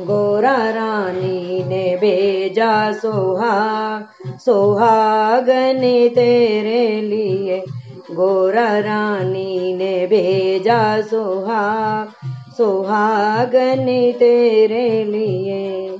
गोरा रानी ने भेजा सोहाग सोहागन तेरे लिए। गोरा रानी ने भेजा सुहाग सुहागन तेरे लिए।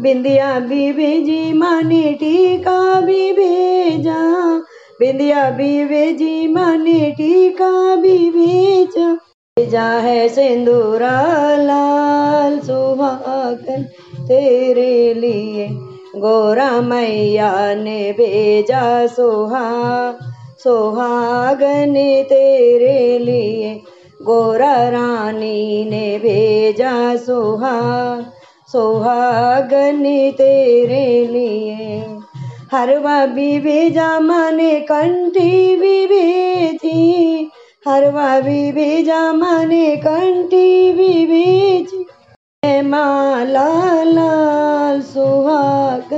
बिंदिया भी भेजी माने टीका भी भेजा, बिंदिया भी भेजी माने टीका भी भेजा। भेजा है सिंदूरा लाल सुहागन तेरे लिए। गोरा मैया ने भेजा सुहाग सुहागन तेरे लिए। गोरा रानी ने भेजा सुहाग सुहागन तेरे लिए। हरवा भी भेजा माने कंठी भी भेजी हरवा भी भेजा माने कंठी भी भेजी माला लाल सुहाग,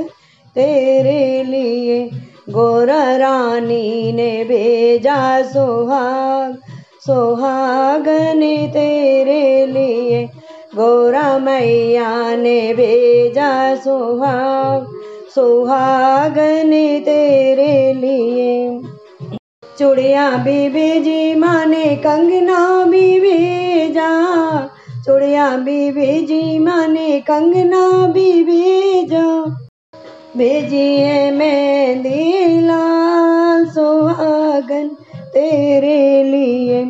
तेरे लिए गोरा रानी ने भेजा सुहाग। सुहागन तेरे लिए गोरा मैया ने भेजा सुहाग। सुहागन तेरे लिए चुड़िया भी भेजी माने कंगना भी भेजा चुड़िया भी भेजी माने कंगना भी भेजा भेजी है मेहंदी लाल सुहागन तेरे लिए।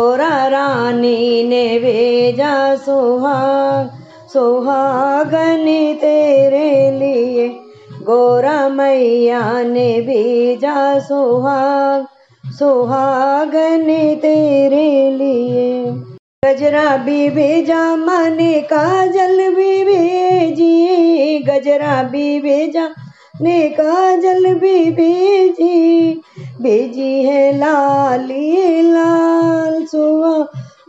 गोरा रानी ने भेजा सुहाग, सुहागन तेरे लिए। गोरा मैया ने भेजा सुहाग सुहागन तेरे लिए। गजरा भी भेजा, माने काजल भी भेजी गजरा भी भेजा ने काजल भी भेजी भेजी है लाली लाल सुहा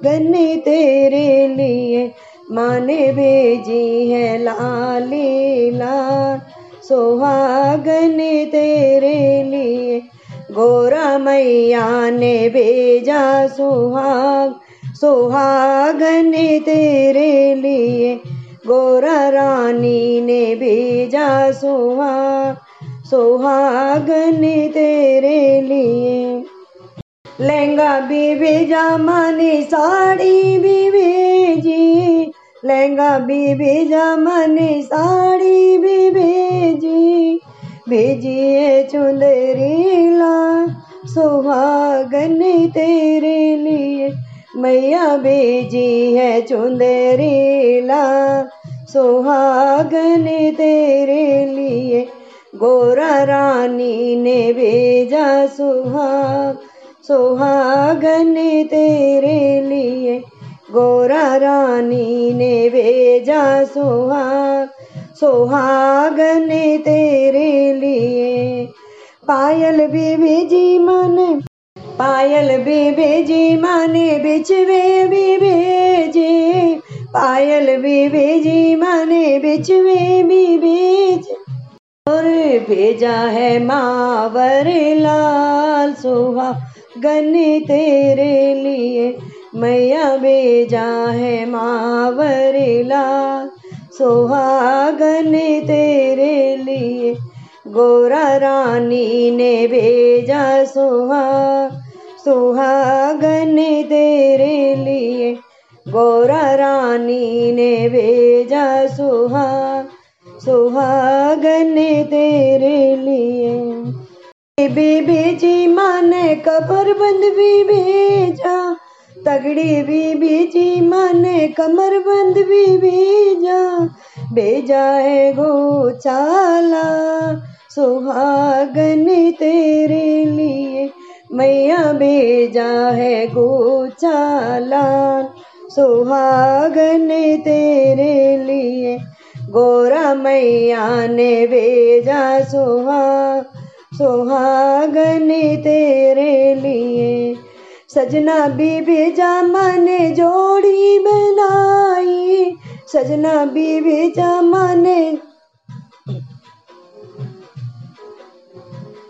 गन्ने तेरे लिए। माने भेजी है लाली लाल सुहागन तेरे लिए गोरा मैया ने भेजा सुहाग सुहागन तेरे लिए। गोरा रानी ने भेजा सुहाग सुहागन तेरे लिए। लहंगा भी भेजा, माने साड़ी भी भेजी। लहंगा भी भेजा, माने साड़ी भी भेजी। भेजी है चुंदरी सुहागन तेरे लिए। मैया भेजी है चुंदरी ला, सुहागन तेरे लिए। गोरा रानी ने भेजा सुहाग, सुहागन तेरे लिए। गोरा रानी ने भेजा सुहाग सुहागन तेरे लिए। पायल भी भेजी मन, पायल भी भेजी माने बिछवे भी भेजे पायल भी भेजी माने बिछवे भी और भेजा है मावर लाल सुहा गन तेरे लिए। मैया भेजा है मावर लाल सुहागन तेरे लिए, गोरा रानी ने भेजा सुहा, सुहागन तेरे लिए, गोरा रानी ने भेजा सुहा, सुहागन तेरे लिए। बीबी जी माँ ने कबर बंद भी भेजा, तगड़ी बीबी जी माँ कमर बंद भी है गोचाला सुहागन तेरे लिए मैया भेजा है गोचाला सुहागन तेरे लिए गोरा मैया ने भेजा सुहा सुहागन तेरे लिए। सजना भी भेजा माने बनाई सजना बीवी जमाने माने